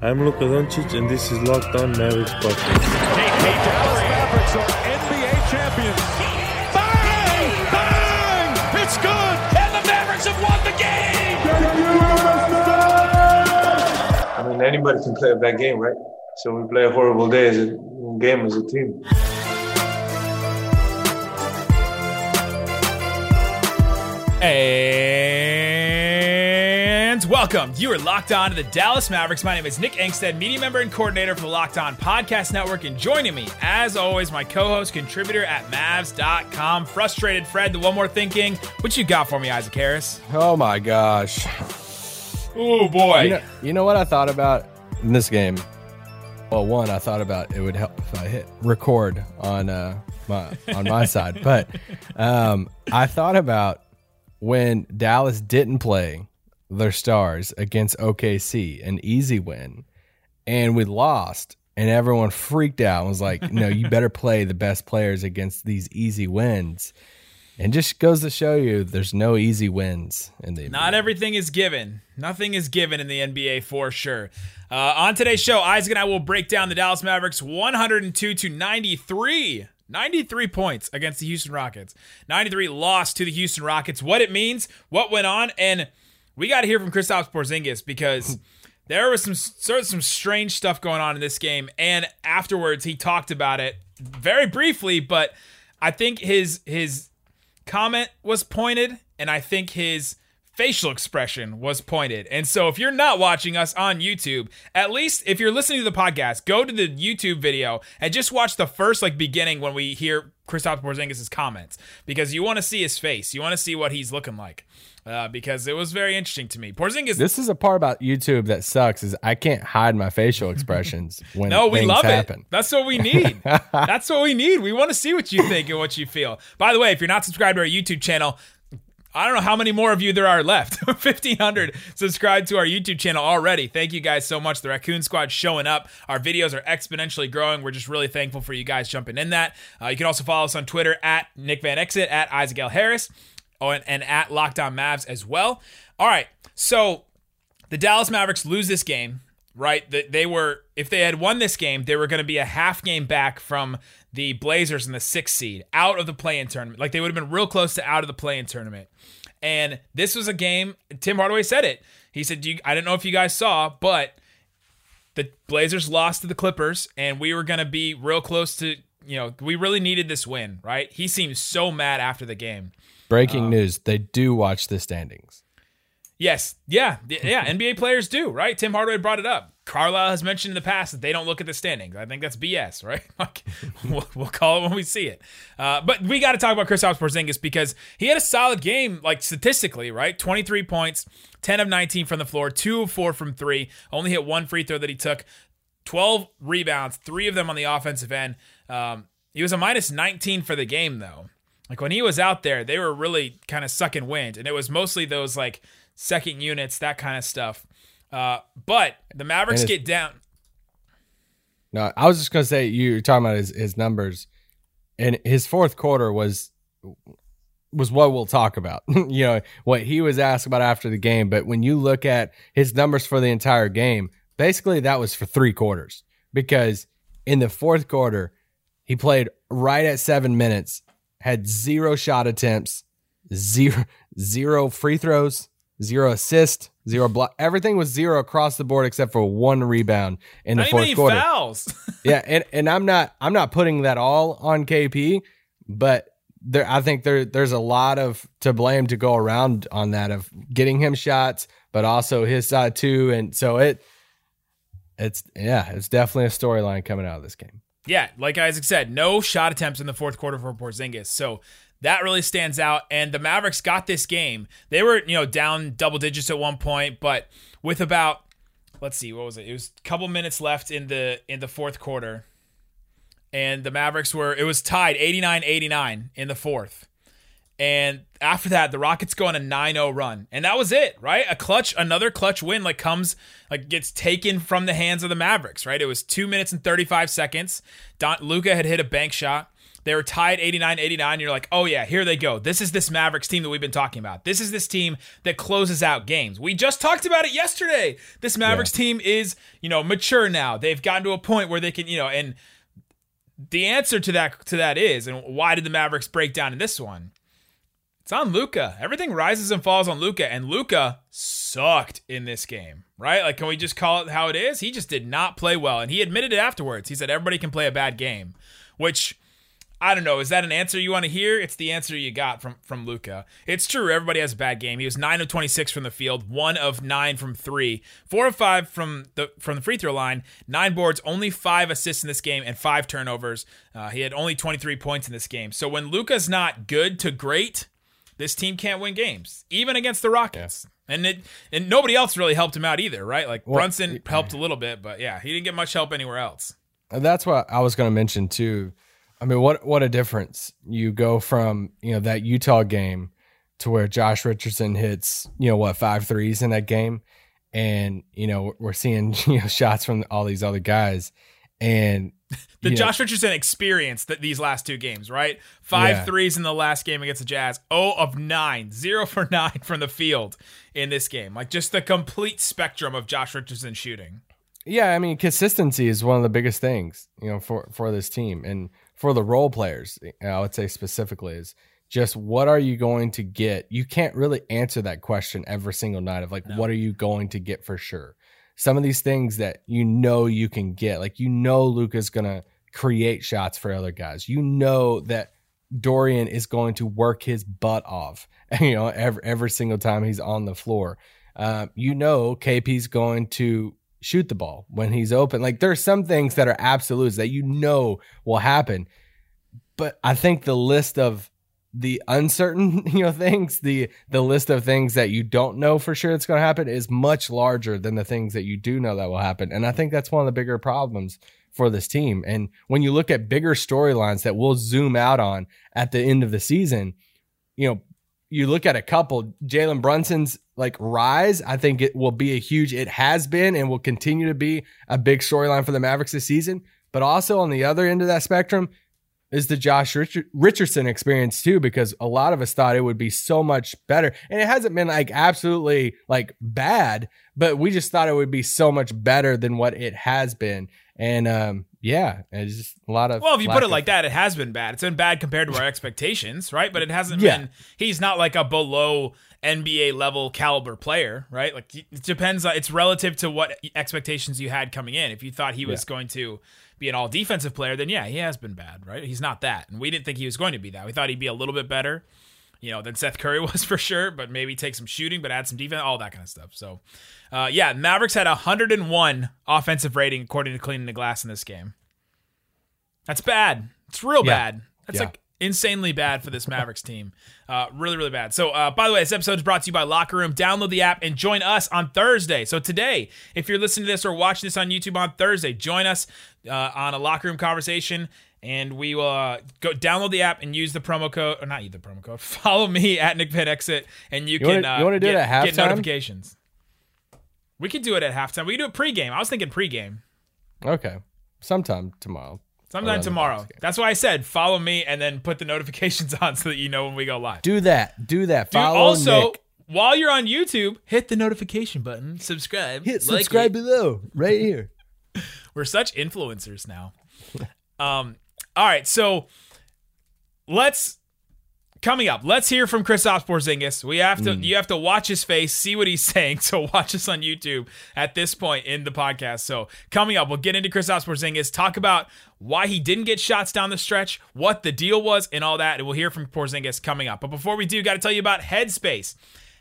I'm Luka Doncic, and this is Locked On Mavericks podcast. The Dallas Mavericks are NBA champions. Bang! Bang! It's good! And the Mavericks have won the game! I mean, anybody can play a bad game, right? So we play a horrible day as a game as a team. And welcome. You are locked on to the Dallas Mavericks. My name is Nick Angstadt, media member and coordinator for the Locked On Podcast Network. And joining me, as always, my co host, contributor at Mavs.com, Frustrated Fred, the one more thinking. What you got for me, Isaac Harris? Oh my gosh. Oh, boy. You know, you know what I thought about in this game? Well, one, I thought about it would help if I hit record on uh, my on my side, but um, I thought about when Dallas didn't play their stars against OKC, an easy win, and we lost, and everyone freaked out and was like, "No, you better play the best players against these easy wins." And just goes to show you, there's no easy wins in the Not everything is given. Nothing is given in the NBA for sure. Uh, on today's show, Isaac and I will break down the Dallas Mavericks 102 to 93. 93 points against the Houston Rockets. 93 loss to the Houston Rockets. What it means, what went on, and we got to hear from Kristaps Porzingis because there was some sort of some strange stuff going on in this game. And afterwards, he talked about it very briefly, but I think his his comment was pointed, and I think his facial expression was pointed. And so if you're not watching us on YouTube, at least if you're listening to the podcast, go to the YouTube video and just watch the first like beginning when we hear Kristaps Porzingis' comments because you want to see his face. You want to see what he's looking like. Uh, because it was very interesting to me. Porzingis. This is a part about YouTube that sucks. Is I can't hide my facial expressions when no, we love happen. it. That's what we need. That's what we need. We want to see what you think and what you feel. By the way, if you're not subscribed to our YouTube channel, I don't know how many more of you there are left. 1,500 subscribed to our YouTube channel already. Thank you guys so much. The Raccoon Squad showing up. Our videos are exponentially growing. We're just really thankful for you guys jumping in that. Uh, you can also follow us on Twitter at Nick Van Exit, at Isaac L. Harris, oh, and, and at Locked On Mavs as well. All right. So the Dallas Mavericks lose this game, right? That they were, if they had won this game, they were going to be a half game back from the Blazers in the sixth seed, out of the play-in tournament. Like they would have been real close to out of the play-in tournament. And this was a game. Tim Hardaway said it. He said, "I don't know if you guys saw, but the Blazers lost to the Clippers, and we were going to be real close to. You know, we really needed this win, right? He seemed so mad after the game. Breaking Um, news: They do watch the standings. Yes, yeah, yeah. NBA players do, right? Tim Hardaway brought it up. Carlisle has mentioned in the past that they don't look at the standings. I think that's BS, right? Like, we'll, we'll call it when we see it. Uh, but we got to talk about Chris Kristaps Porzingis because he had a solid game, like statistically, right? 23 points, 10 of 19 from the floor, 2 of 4 from 3, only hit one free throw that he took, 12 rebounds, 3 of them on the offensive end. Um, he was a minus 19 for the game, though. Like when he was out there, they were really kind of sucking wind, and it was mostly those like second units, that kind of stuff. Uh, but the Mavericks get down. No, I was just gonna say you were talking about his, his numbers, and his fourth quarter was was what we'll talk about. you know what he was asked about after the game, but when you look at his numbers for the entire game, basically that was for three quarters because in the fourth quarter he played right at seven minutes, had zero shot attempts, zero zero free throws, zero assist, zero block. Everything was zero across the board except for one rebound in the Not fourth quarter fouls. yeah, and, and I'm not I'm not putting that all on KP, but there I think there there's a lot of to blame to go around on that of getting him shots, but also his side too. And so it it's yeah, it's definitely a storyline coming out of this game. Yeah, like Isaac said, no shot attempts in the fourth quarter for Porzingis. So that really stands out. And the Mavericks got this game. They were, you know, down double digits at one point, but with about let's see, what was it? It was a couple minutes left in the in the fourth quarter. And the Mavericks were it was tied 89-89 in the fourth. And after that, the Rockets go on a 9-0 run. And that was it, right? A clutch, another clutch win like comes like gets taken from the hands of the Mavericks, right? It was 2 minutes and 35 seconds. Don Luka had hit a bank shot. They were tied 89 89. You're like, oh, yeah, here they go. This is this Mavericks team that we've been talking about. This is this team that closes out games. We just talked about it yesterday. This Mavericks yeah. team is, you know, mature now. They've gotten to a point where they can, you know, and the answer to that to that is, and why did the Mavericks break down in this one? It's on Luka. Everything rises and falls on Luka, and Luka sucked in this game, right? Like, can we just call it how it is? He just did not play well, and he admitted it afterwards. He said everybody can play a bad game, which I don't know. Is that an answer you want to hear? It's the answer you got from from Luka. It's true. Everybody has a bad game. He was nine of twenty six from the field, one of nine from three, four of five from the from the free throw line, nine boards, only five assists in this game, and five turnovers. Uh, he had only twenty three points in this game. So when Luka's not good to great, this team can't win games, even against the Rockets. Yeah. And it and nobody else really helped him out either, right? Like well, Brunson helped a little bit, but yeah, he didn't get much help anywhere else. That's what I was going to mention too I mean, what what a difference you go from you know that Utah game to where Josh Richardson hits you know what five threes in that game, and you know we're seeing you know shots from all these other guys, and the Josh Richardson experience that these last two games, right? Five yeah. threes in the last game against the Jazz, oh of nine, zero for nine from the field in this game. Like just the complete spectrum of Josh Richardson shooting. Yeah, I mean consistency is one of the biggest things, you know, for for this team. And for the role players, I would say specifically is just what are you going to get? You can't really answer that question every single night of like, no. what are you going to get for sure? Some of these things that you know you can get, like you know Luka's gonna create shots for other guys. You know that Dorian is going to work his butt off, you know, every every single time he's on the floor. Uh, you know KP's going to shoot the ball when he's open. Like there's some things that are absolutes that you know will happen. But I think the list of the uncertain, you know, things, the the list of things that you don't know for sure that's going to happen is much larger than the things that you do know that will happen. And I think that's one of the bigger problems for this team. And when you look at bigger storylines that we'll zoom out on at the end of the season, you know, you look at a couple, Jalen Brunson's like rise, I think it will be a huge, it has been and will continue to be a big storyline for the Mavericks this season. But also on the other end of that spectrum is the Josh Richard- Richardson experience too, because a lot of us thought it would be so much better. And it hasn't been like absolutely like bad, but we just thought it would be so much better than what it has been. And um, yeah, it's just a lot of. Well, if you put it like that, it has been bad. It's been bad compared to our expectations, right? But it hasn't yeah. been. He's not like a below NBA level caliber player, right? Like it depends. It's relative to what expectations you had coming in. If you thought he was yeah. going to be an all defensive player, then yeah, he has been bad, right? He's not that, and we didn't think he was going to be that. We thought he'd be a little bit better, you know, than Seth Curry was for sure, but maybe take some shooting, but add some defense, all that kind of stuff. So, uh, yeah, Mavericks had 101 offensive rating according to Cleaning the Glass in this game. That's bad. It's real yeah. bad. That's yeah. like insanely bad for this Mavericks team. Uh, really, really bad. So, uh, by the way, this episode is brought to you by Locker Room. Download the app and join us on Thursday. So, today, if you're listening to this or watching this on YouTube on Thursday, join us uh, on a Locker Room conversation. And we will uh, go download the app and use the promo code, or not use the promo code. Follow me at Nick Van Exit, and you, you can wanna, you uh, do get, it at halftime? get notifications. We could do it at halftime. We can do it pregame. I was thinking pregame. Okay, sometime tomorrow. Sometime tomorrow. That's why I said follow me and then put the notifications on so that you know when we go live. Do that. Do that. Follow Dude, also, Nick. while you're on YouTube, hit the notification button, subscribe. Hit subscribe below, right here. We're such influencers now. um, all right, so let's Coming up, let's hear from Kristaps Porzingis. We have to, mm. you have to watch his face, see what he's saying. So watch us on YouTube at this point in the podcast. So coming up, we'll get into Kristaps Porzingis, talk about why he didn't get shots down the stretch, what the deal was, and all that. And we'll hear from Porzingis coming up. But before we do, got to tell you about Headspace.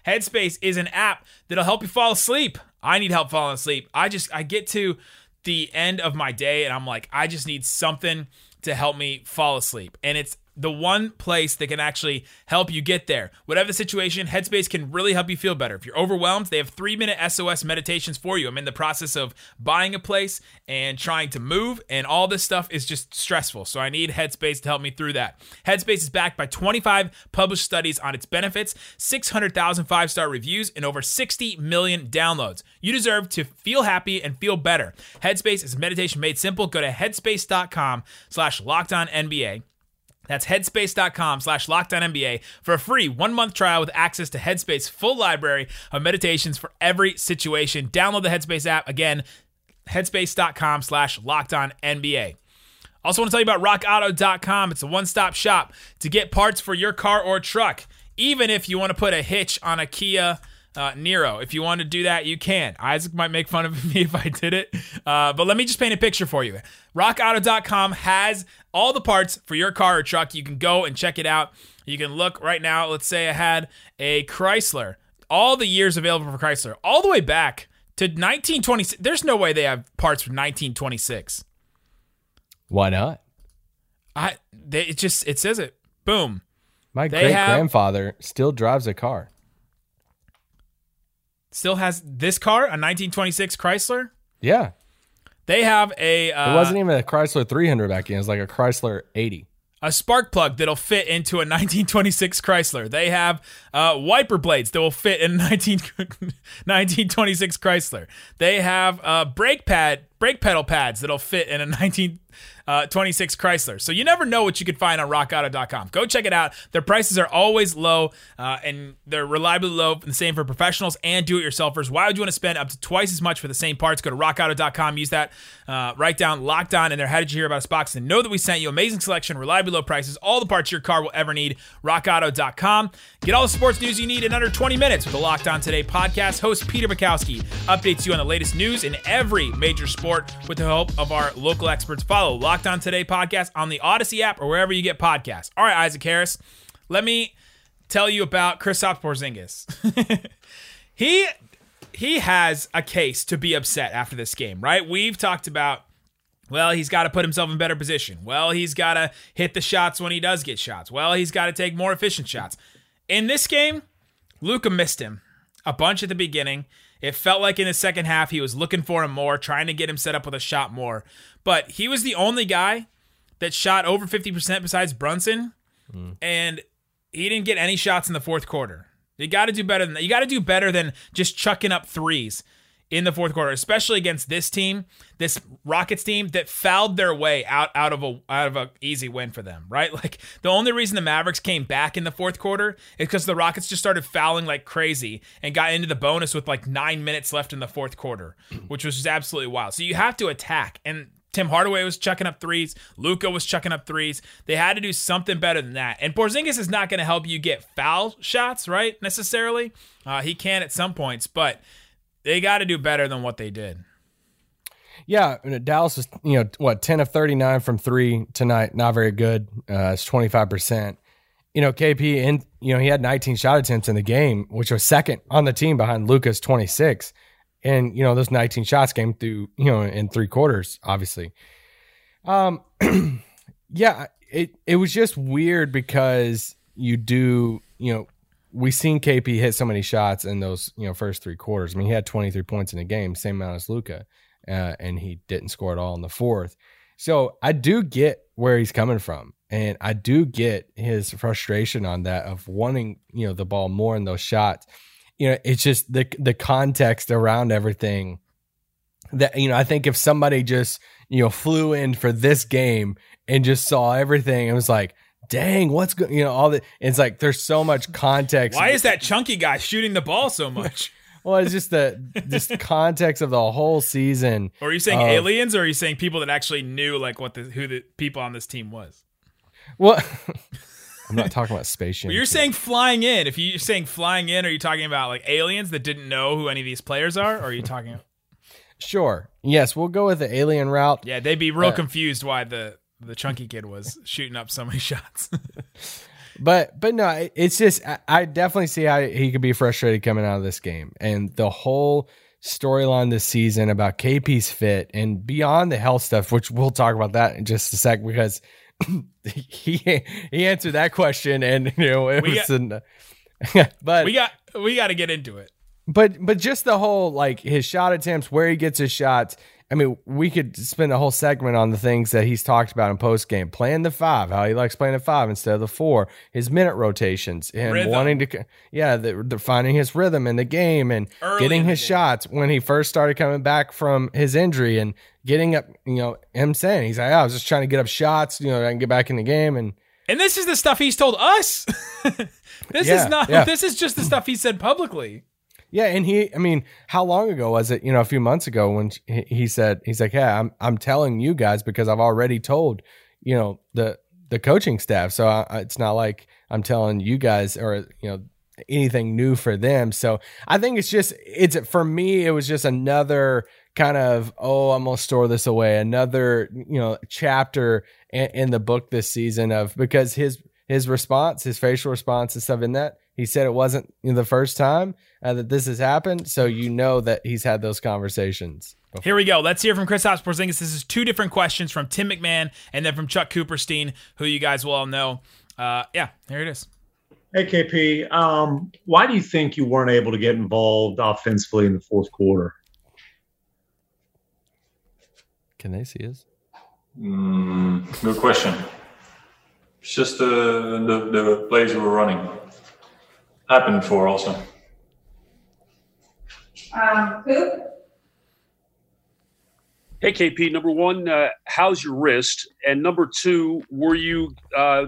Headspace is an app that'll help you fall asleep. I need help falling asleep. I just I get to the end of my day and I'm like, I just need something to help me fall asleep. And it's the one place that can actually help you get there. Whatever the situation, Headspace can really help you feel better. If you're overwhelmed, they have three minute SOS meditations for you. I'm in the process of buying a place and trying to move, and all this stuff is just stressful. So I need Headspace to help me through that. Headspace is backed by 25 published studies on its benefits, 600,000 five star reviews, and over 60 million downloads. You deserve to feel happy and feel better. Headspace is meditation made simple. Go to headspace.com slash locked on NBA That's headspace.com slash locked on for a free one month trial with access to Headspace full library of meditations for every situation. Download the Headspace app. Again, headspace.com slash locked on NBA. Also want to tell you about rockauto.com. It's a one-stop shop to get parts for your car or truck. Even if you want to put a hitch on a Kia uh, Niro. If you want to do that, you can. Isaac might make fun of me if I did it, uh, but let me just paint a picture for you. RockAuto.com has all the parts for your car or truck. You can go and check it out. You can look right now. Let's say I had a Chrysler. All the years available for Chrysler, all the way back to 1926. There's no way they have parts from 1926. Why not? I they, it just it says it. Boom. My They great have- grandfather still drives a car. Still has this car, a 1926 Chrysler. Yeah. They have a uh, It wasn't even a Chrysler 300 back then. It was like a Chrysler 80. a spark plug that'll fit into a 1926 Chrysler. They have uh, wiper blades that will fit in a 19, 1926 Chrysler. They have uh, brake pad, brake pedal pads that'll fit in a 1926 Chrysler. So you never know what you could find on RockAuto.com. Go check it out. Their prices are always low, uh, and they're reliably low. And the same for professionals and do-it-yourselfers. Why would you want to spend up to twice as much for the same parts? Go to RockAuto.com. Use that. Uh, write down locked on in there. How did you hear about us box? And know that we sent you amazing selection, reliably low prices, all the parts your car will ever need. RockAuto.com. Get all the sports news you need in under 20 minutes with the Locked On Today podcast. Host Peter Bukowski updates you on the latest news in every major sport with the help of our local experts. Follow Locked On Today podcast on the Audacy app or wherever you get podcasts. All right, Isaac Harris, let me tell you about Kristaps Porzingis. he he has a case to be upset after this game, right? We've talked about well, he's got to put himself in better position. Well, he's got to hit the shots when he does get shots. Well, he's got to take more efficient shots. In this game, Luka missed him a bunch at the beginning. It felt like in the second half he was looking for him more, trying to get him set up with a shot more. But he was the only guy that shot over 50% besides Brunson, and he didn't get any shots in the fourth quarter. You got to do better than that. You got to do better than just chucking up threes in the fourth quarter, especially against this team, this Rockets team that fouled their way out out of a out of a easy win for them, right? Like the only reason the Mavericks came back in the fourth quarter is because the Rockets just started fouling like crazy and got into the bonus with like nine minutes left in the fourth quarter, which was just absolutely wild. So you have to attack and. Tim Hardaway was chucking up threes. Luka was chucking up threes. They had to do something better than that. And Porzingis is not going to help you get foul shots, right? Necessarily, uh, he can at some points, but they got to do better than what they did. Yeah, Dallas was you know what ten of thirty nine from three tonight, not very good. Uh, it's twenty five percent. You know KP and you know he had nineteen shot attempts in the game, which was second on the team behind Luka's twenty six, and you know those nineteen shots came through you know in three quarters, obviously. Um, yeah, it it was just weird because you do you know we seen KP hit so many shots in those you know first three quarters. I mean he had twenty three points in the game, same amount as Luka uh, and he didn't score at all in the fourth. So I do get where he's coming from, and I do get his frustration on that of wanting you know the ball more in those shots. You know, it's just the the context around everything. That you know, I think if somebody just you know flew in for this game and just saw everything and was like, "Dang, what's good?" You know, all the it's like there's so much context. Why is that chunky guy shooting the ball so much? Well, it's just the just context of the whole season. Or are you saying of- aliens, or are you saying people that actually knew like what the who the people on this team was? Well, I'm not talking about space But you're saying flying in. If you're saying flying in, are you talking about like aliens that didn't know who any of these players are? Or are you talking? Sure. Yes, we'll go with the alien route. Yeah, they'd be real Uh, confused why the the chunky kid was shooting up so many shots. But but no, it's just I, I definitely see how he could be frustrated coming out of this game, and the whole storyline this season about KP's fit and beyond the health stuff, which we'll talk about that in just a sec because he he answered that question, and you know it We was got- an, but we got we got to get into it. but but just the whole like his shot attempts, where he gets his shots. I mean, we could spend a whole segment on the things that he's talked about in post game, playing the five, how he likes playing the five instead of the four, his minute rotations, and Rhythm. wanting to, yeah, the, the finding his rhythm in the game and Early getting his shots when he first started coming back from his injury and getting up. You know, him saying he's like, "Oh, I was just trying to get up shots, you know, I can get back in the game, and And this is the stuff he's told us. this Yeah, is not. yeah. This is just the stuff he said publicly. Yeah, and he, I mean, how long ago was it? You know, a few months ago when he said, he's like, "Yeah, I'm I'm telling you guys because I've already told, you know, the the coaching staff. So I, I- it's not like I'm telling you guys or you know anything new for them. So I think it's just it's for me. It was just another kind of oh, I'm gonna store this away. Another you know chapter in, in the book this season of because his his response, his facial response and stuff in that. He said it wasn't you know, the first time uh, that this has happened, so you know that he's had those conversations. before. Here we go. Let's hear from Kristaps Porzingis. This is two different questions from Tim McMahon and then from Chuck Cooperstein, who you guys will all know. Uh, yeah, here it is. Hey, KP, um, why do you think you weren't able to get involved offensively in the fourth quarter? Can they see us? Mm, good question. It's just the, the the plays we were running. Happened before also. Um, Coop? Hey, KP. Number one, uh, how's your wrist? And number two, were you uh,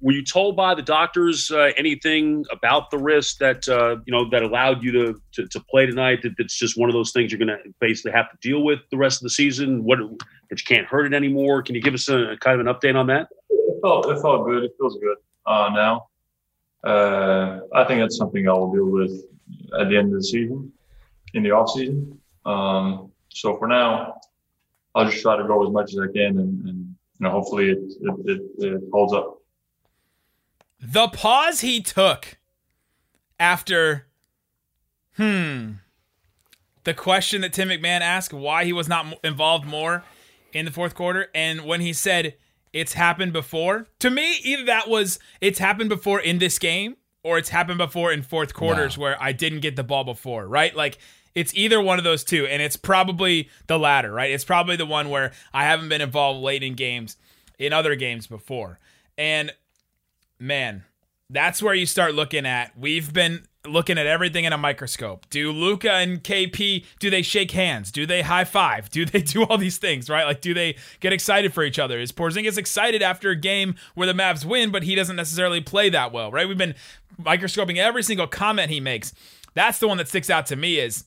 were you told by the doctors uh, anything about the wrist that uh, you know that allowed you to, to to play tonight? That it's just one of those things you're going to basically have to deal with the rest of the season. What that you can't hurt it anymore? Can you give us a kind of an update on that? It felt it felt good. It feels good uh, now. Uh, I think that's something I will deal with at the end of the season, in the off season. Um, so for now, I'll just try to go as much as I can, and, and you know, hopefully it it, it, it holds up. The pause he took after, hmm, the question that Tim McMahon asked why he was not involved more in the fourth quarter, and when he said it's happened before, to me, either that was it's happened before in this game or it's happened before in fourth quarters where I didn't get the ball before, right? Like it's either one of those two, and it's probably the latter, right? It's probably the one where I haven't been involved late in games, in other games before. And man, that's where you start looking at. We've been looking at everything in a microscope. Do Luka and KP do they shake hands? Do they high five? Do they do all these things, right? Like do they get excited for each other? Is Porzingis excited after a game where the Mavs win but he doesn't necessarily play that well, right? We've been microscoping every single comment he makes. That's the one that sticks out to me is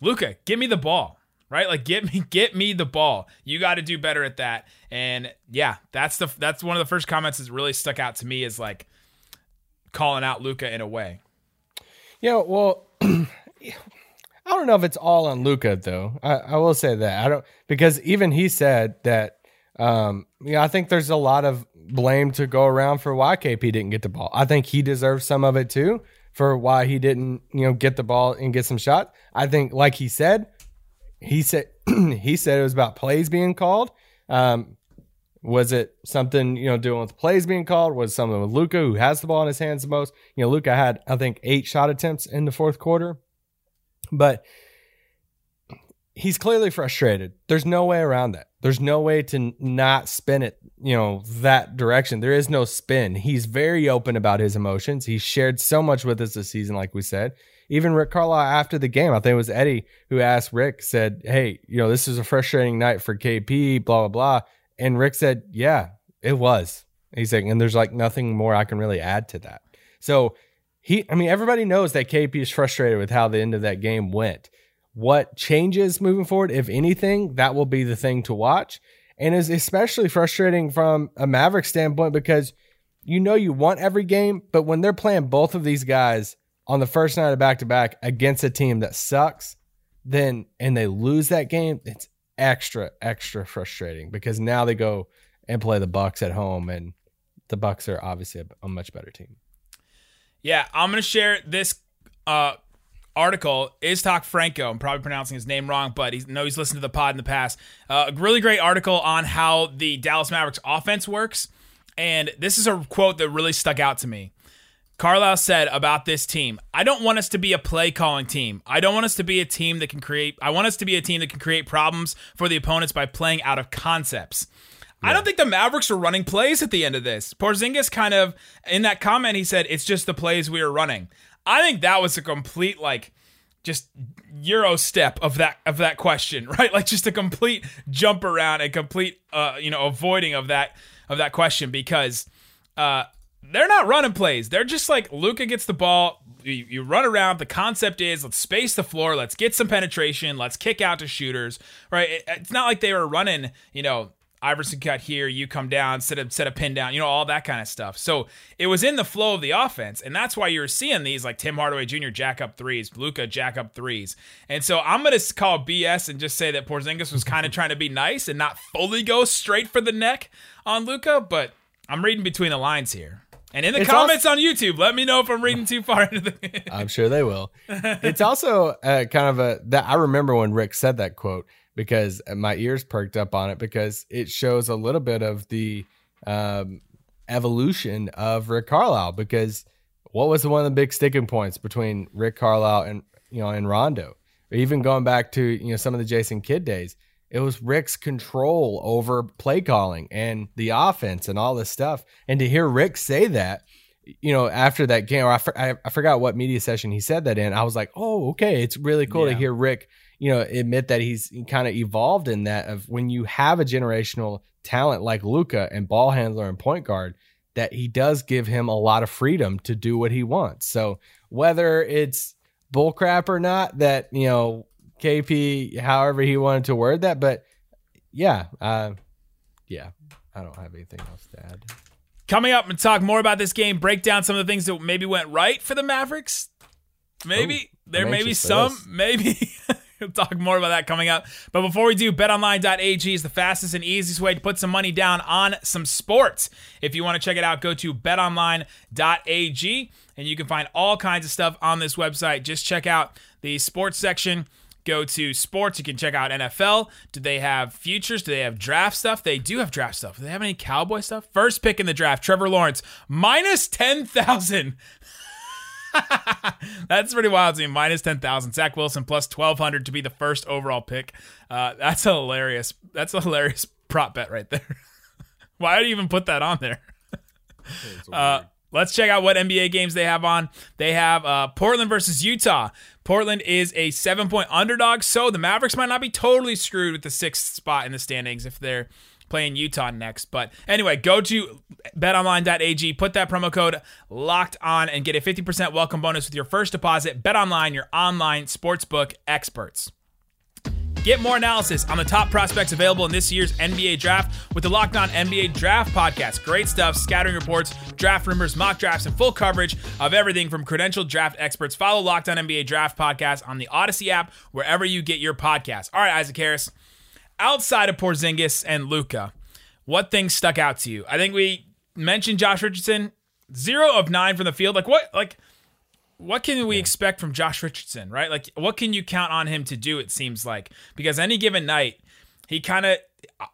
Luka, give me the ball. Right? Like get me get me the ball. You got to do better at that. And yeah, that's the that's one of the first comments that really stuck out to me is like calling out Luka in a way. Yeah, well, I don't know if it's all on Luka though. I, I will say that I don't because even he said that. Um, I think there's a lot of blame to go around for why KP didn't get the ball. I think he deserves some of it too for why he didn't, you know, get the ball and get some shots. I think, like he said, he said he said it was about plays being called. Um, was it something you know doing with plays being called? Was something with Luka who has the ball in his hands the most? You know, Luka had I think eight shot attempts in the fourth quarter, but he's clearly frustrated. There's no way around that. There's no way to not spin it, you know, that direction. There is no spin. He's very open about his emotions. He shared so much with us this season, like we said. Even Rick Carlisle after the game, I think it was Eddie who asked Rick, said, Hey, you know, this is a frustrating night for KP, blah, blah, blah. And Rick said, Yeah, it was. He's like, and there's like nothing more I can really add to that. So he, I mean, everybody knows that KP is frustrated with how the end of that game went. What changes moving forward, if anything, that will be the thing to watch. And is especially frustrating from a Maverick standpoint because you know you want every game, but when they're playing both of these guys on the first night of back to back against a team that sucks, then and they lose that game, it's extra extra frustrating because now they go and play the Bucks at home, and the Bucks are obviously a, a much better team. Yeah, I'm gonna share this uh, article. Iztok Franko? I'm probably pronouncing his name wrong, but he's no, he's listened to the pod in the past. Uh, a really great article on how the Dallas Mavericks offense works, and this is a quote that really stuck out to me. Carlisle said about this team, I don't want us to be a play calling team. I don't want us to be a team that can create I want us to be a team that can create problems for the opponents by playing out of concepts. I don't think the Mavericks were running plays at the end of this. Porzingis kind of in that comment he said it's just the plays we are running. I think that was a complete like just euro step of that of that question, right? Like just a complete jump around, and complete uh you know avoiding of that of that question because uh, they're not running plays. They're just like Luka gets the ball, you, you run around. The concept is let's space the floor, let's get some penetration, let's kick out to shooters. Right? It, it's not like they were running, you know, Iverson cut here, you come down, set a set a pin down, you know, all that kind of stuff. So it was in the flow of the offense, and that's why you're seeing these like Tim Hardaway Jr. jack up threes, Luka jack up threes. And so I'm gonna call BS and just say that Porzingis was kind of trying to be nice and not fully go straight for the neck on Luka, but I'm reading between the lines here. And in the It's comments on YouTube, let me know if I'm reading too far into the. I'm sure they will. It's also uh, kind of a that I remember when Rick said that quote because my ears perked up on it because it shows a little bit of the um, evolution of Rick Carlisle. Because what was one of the big sticking points between Rick Carlisle and you know and Rondo, or even going back to you know some of the Jason Kidd days, it was Rick's control over play calling and the offense and all this stuff. And to hear Rick say that, you know, after that game, or I, for, I, I forgot what media session he said that in, I was like, oh, okay, it's really cool Yeah. to hear Rick, you know, admit that he's kind of evolved in that of when you have a generational talent like Luka and ball handler and point guard, that he does give him a lot of freedom to do what he wants. So whether it's bullcrap or not, that you know KP, however he wanted to word that, but yeah, uh, yeah, I don't have anything else to add. Coming up and talk more about this game, break down some of the things that maybe went right for the Mavericks. Maybe Ooh, there may be some, this. maybe. we'll talk more about that coming up. But before we do, betonline.ag is the fastest and easiest way to put some money down on some sports. If you want to check it out, go to betonline.ag and you can find all kinds of stuff on this website. Just check out the sports section. Go to sports. You can check out NFL. Do they have futures? Do they have draft stuff? They do have draft stuff. Do they have any cowboy stuff? First pick in the draft, Trevor Lawrence, minus 10,000. that's pretty wild to me. Minus 10,000. Zach Wilson plus 1,200 to be the first overall pick. Uh, that's hilarious. That's a hilarious prop bet right there. Why did you even put that on there? Uh, let's check out what NBA games they have on. They have uh, Portland versus Utah. Portland is a seven point underdog, so the Mavericks might not be totally screwed with the sixth spot in the standings if they're playing Utah next. But anyway, go to betonline.ag, put that promo code locked on, and get a 50% welcome bonus with your first deposit. Bet online, your online sportsbook experts. Get more analysis on the top prospects available in this year's NBA draft with the Locked On NBA Draft Podcast. Great stuff, scattering reports, draft rumors, mock drafts, and full coverage of everything from credentialed draft experts. Follow Locked On NBA Draft Podcast on the Audacy app, wherever you get your podcasts. All right, Isaac Harris, outside of Porzingis and Luka, what things stuck out to you? I think we mentioned Josh Richardson, zero of nine from the field. Like what? Like what can we expect from Josh Richardson, right? Like, what can you count on him to do? It seems like because any given night, he kind of.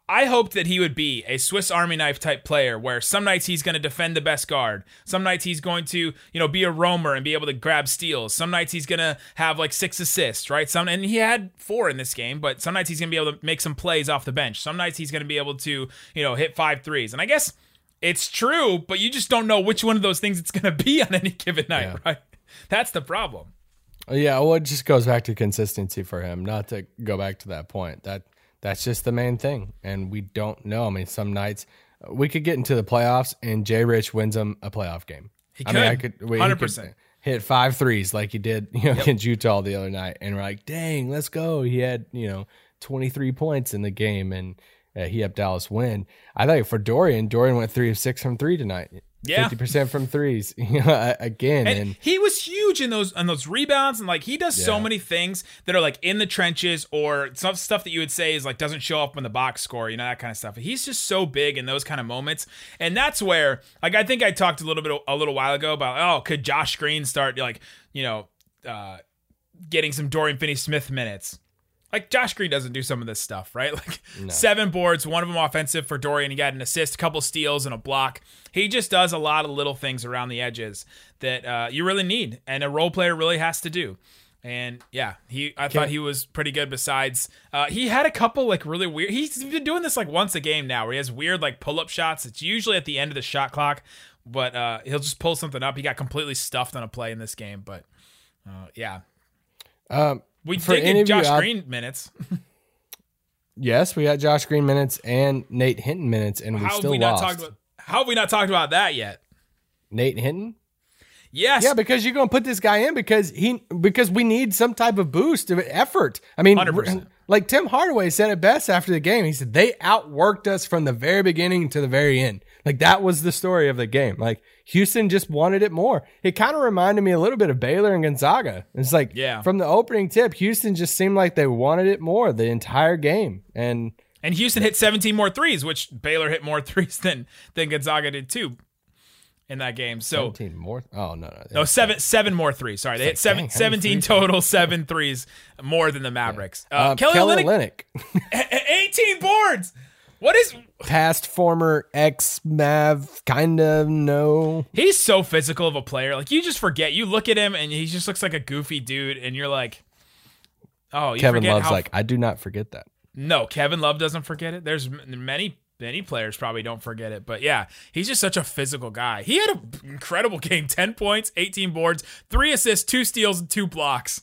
I hoped that he would be a Swiss Army knife type player, where some nights he's going to defend the best guard, some nights he's going to, you know, be a roamer and be able to grab steals, some nights he's going to have like six assists, right? Some and he had four in this game, but some nights he's going to be able to make some plays off the bench. Some nights he's going to be able to, you know, hit five threes, and I guess it's true, but you just don't know which one of those things it's going to be on any given night, Yeah. right? That's the problem. Yeah, well, it just goes back to consistency for him. Not to go back to that point. That that's just the main thing, and we don't know. I mean, some nights we could get into the playoffs, and Jay Rich wins them a playoff game. He I mean, I could. could could 100%. hit five threes like he did you know, against Utah the other night, and we're like, dang, let's go. He had you know twenty three points in the game, and uh, he helped Dallas win. I think for Dorian, Dorian went three of six from three tonight. Yeah. fifty percent from threes. Again, And, and he was huge in those on those rebounds, and like he does so many things that are like in the trenches or some stuff that you would say is like doesn't show up in the box score, you know that kind of stuff. He's just so big in those kind of moments, and that's where like I think I talked a little bit a little while ago about oh could Josh Green start like you know uh, getting some Dorian Finney-Smith minutes. Like Josh Green doesn't do some of this stuff, right? Like seven boards, one of them offensive for Dorian. He got an assist, a couple steals, and a block. He just does a lot of little things around the edges that uh, you really need, and a role player really has to do. And yeah, he I thought he was pretty good. Besides, uh, he had a couple like really weird. He's been doing this like once a game now, where he has weird like pull up shots. It's usually at the end of the shot clock, but uh, he'll just pull something up. He got completely stuffed on a play in this game, but uh, yeah, um, we For did get you Josh Green minutes. Yes, we got Josh Green minutes and Nate Hinton minutes, and we How still we not lost. talked about? How have we not talked about that yet? Nate Hinton. Yes. Yeah, because you're going to put this guy in because he because we need some type of boost of effort. I mean, 100%. like Tim Hardaway said it best after the game. He said they outworked us from the very beginning to the very end. Like that was the story of the game. Like Houston just wanted it more. It kind of reminded me a little bit of Baylor and Gonzaga. It's like Yeah. from the opening tip, Houston just seemed like they wanted it more the entire game. And And Houston hit 17 more threes, which Baylor hit more threes than than Gonzaga did too in that game. So 17 more. Oh no, no. no, seven seven more threes. Sorry, they hit like, seven, dang, 17 total, seven threes more than the Mavericks. Uh, Um, Kelly, Kelly Olynyk, 18 boards. What is? Past former ex Mav, kind of no. He's so physical of a player. Like you just forget. You look at him and he just looks like a goofy dude, and you're like, oh, you Kevin Love's how like, I do not forget that. No, Kevin Love doesn't forget it. There's many many players probably don't forget it, but yeah, he's just such a physical guy. He had an incredible game: ten points, eighteen boards, three assists, two steals, and two blocks.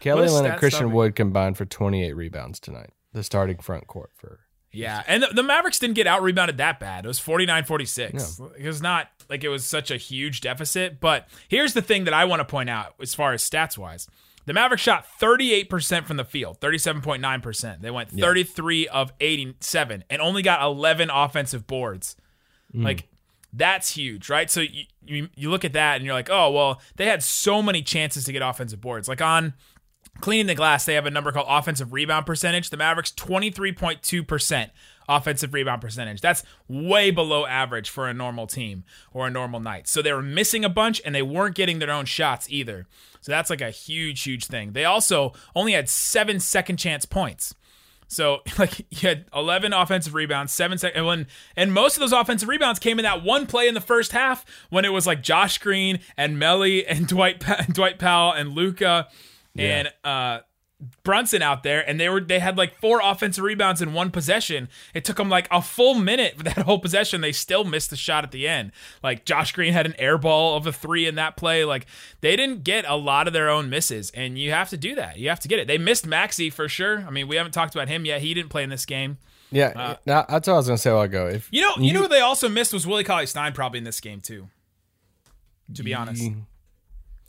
Kelly What a Olynyk, stat Christian stuffer. Wood combined for 28 rebounds tonight. The starting front court for. Yeah, and the, the Mavericks didn't get out rebounded that bad. It was 49-46. It was not like it was such a huge deficit. But here's the thing that I want to point out as far as stats wise. The Mavericks shot 38% from the field, 37.9%. They went 33 of 87 and only got 11 offensive boards. Hmm. Like that's huge, right? So you, you you look at that and you're like, "Oh, well, they had so many chances to get offensive boards." Like on cleaning the glass, they have a number called offensive rebound percentage. The Mavericks 23.2% offensive rebound percentage. That's way below average for a normal team or a normal night. So they were missing a bunch and they weren't getting their own shots either. So that's like a huge, huge thing. They also only had seven second chance points. So like you had 11 offensive rebounds, seven second, and and most of those offensive rebounds came in that one play in the first half when it was like Josh Green and Melli and Dwight pa- Dwight Powell and Luka and uh Brunson out there, and they were they had like four offensive rebounds in one possession. It took them like a full minute for that whole possession. They still missed the shot at the end. Like Josh Green had an air ball of a three in that play. Like they didn't get a lot of their own misses, and you have to do that. You have to get it. They missed Maxi for sure. I mean, we haven't talked about him yet. He didn't play in this game. Yeah, now, that's what I was going to say while go. If You know, you, know who they also missed was Willie Cauley Stein probably in this game too. To be honest,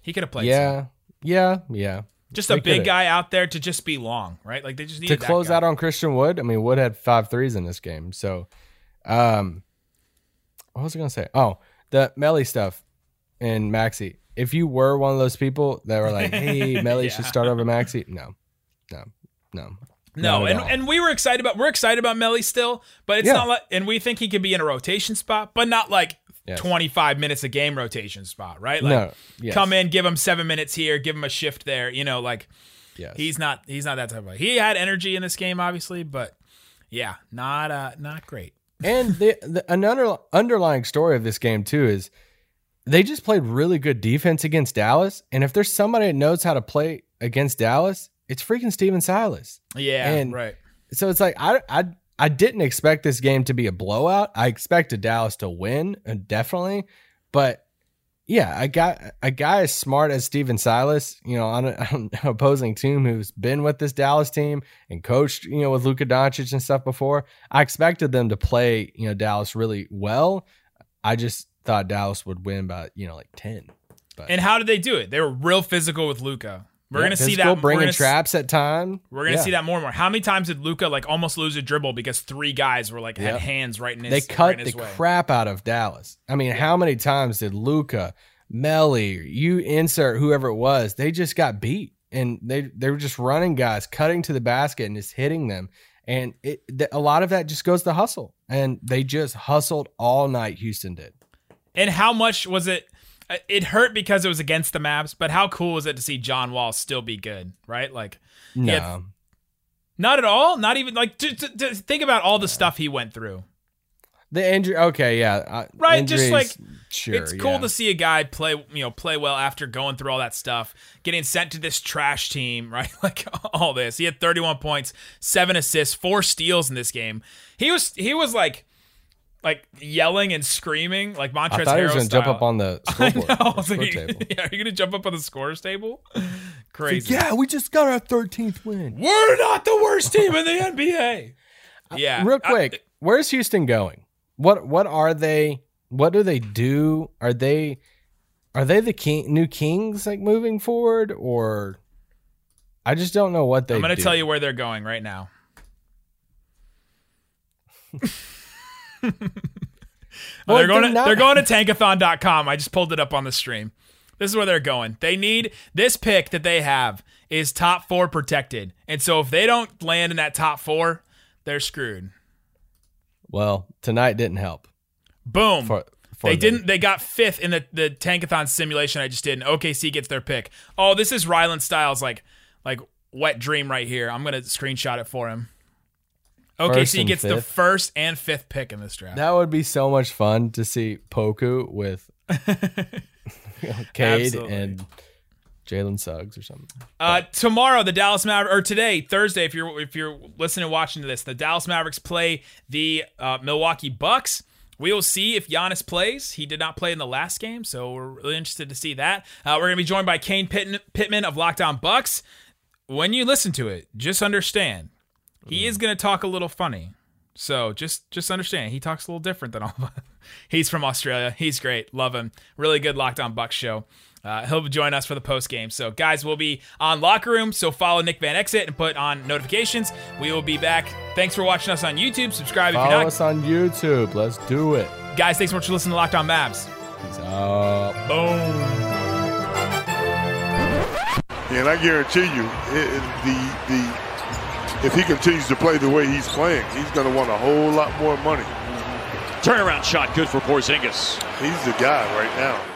he could have played. some. Yeah, yeah, yeah. Just they a big guy out there to just be long, right? Like they just need To close guy. out on Christian Wood, I mean, Wood had five threes in this game. So, um, what was I going to say? Oh, the Melli stuff and Maxi. If you were one of those people that were like, hey, Melli should start over Maxi, no, no, no. No, and, all. and we were excited about we're excited about Melli still, but it's Yeah. not like and we think he could be in a rotation spot, but not like Yes. 25 minutes a game rotation spot, right? Like No, yes. come in, give him 7 minutes here, give him a shift there, you know, like Yes. he's not he's not that type of guy. He had energy in this game obviously, but yeah, not uh not great. and the, the another underlying story of this game too is they just played really good defense against Dallas. And if there's somebody that knows how to play against Dallas, it's freaking Stephen Silas. Yeah, And- right. So it's like I I I didn't expect this game to be a blowout. I expected Dallas to win, uh, definitely. But yeah, a guy a guy as smart as Stephen Silas, you know, on, an opposing team who's been with this Dallas team and coached, you know, with Luka Doncic and stuff before, I expected them to play, you know, Dallas really well. I just thought Dallas would win by, you know, like ten. And how did they do it? They were real physical with Luka. We're Yeah, gonna see that we're bringing gonna traps at time. We're gonna Yeah. see that more and more. How many times did Luka like almost lose a dribble because three guys were like had Yep. hands right in his they right cut his the way. crap out of Dallas. I mean, how many times did Luka, Melli, you insert whoever it was, they just got beat and they they were just running guys, cutting to the basket and just hitting them. And it a lot of that just goes to hustle, and they just hustled all night. Houston did. And how much was it? It hurt because it was against the Mavs, but how cool is it to see John Wall still be good? Right? Like, No, Yeah. not at all. Not even like. To, to, to think about all the stuff he went through. the injury. Okay, yeah, uh, Right, just like, sure, it's cool yeah. to see a guy play, you know, play well after going through all that stuff, getting sent to this trash team, right? Like all this. He had 31 points, seven assists, four steals in this game. He was he was like like yelling and screaming like Montrezl I thought he was going to jump up on the I scoreboard, know. I was score like, table. yeah, are you gonna jump up on the scores table? Crazy. Yeah, we just got our thirteenth win. We're not the worst team in the NBA. Yeah. Real I- quick, where's Houston going? what what are they? What do they do? Are they are they the king new kings like moving forward or I just don't know what they I'm going to tell you where they're going right now. Well, they're going they're to not- they're going to tankathon.com. I just pulled it up on the stream. This is where they're going. They need this pick that they have is top 4 protected. And so if they don't land in that top 4, they're screwed. Well, tonight didn't help. Boom. For, for they them. didn't. They got fifth in the the Tankathon simulation I just did, and OKC gets their pick. Oh, this is Rylan Stiles like like wet dream right here. I'm gonna screenshot it for him. First so he gets the first and fifth pick in this draft. That would be so much fun to see Poku with Cade Absolutely. and Jalen Suggs or something. Uh, tomorrow, the Dallas Mavericks, or today, Thursday, if you're if you're listening and watching to this, the Dallas Mavericks play the uh, Milwaukee Bucks. We will see if Giannis plays. He did not play in the last game, so we're really interested to see that. Uh, we're going to be joined by Kane Pittman, Pittman of Locked On Bucks. When you listen to it, just understand he is going to talk a little funny. So just just understand he talks a little different than all of us. He's from Australia. He's great. Love him. Really good Locked On Bucks show. Uh, he'll join us for the post game. So guys, we'll be on locker room. So follow Nick Van Exit and put on notifications. We will be back. Thanks for watching us on YouTube. Subscribe if you're not. us on YouTube. Let's do it. Guys, thanks so much for listening to Locked On Mavs. Peace out. Boom. And I guarantee you, it, it- the the if he continues to play the way he's playing, he's going to want a whole lot more money. Turnaround shot good for Porzingis. He's the guy right now.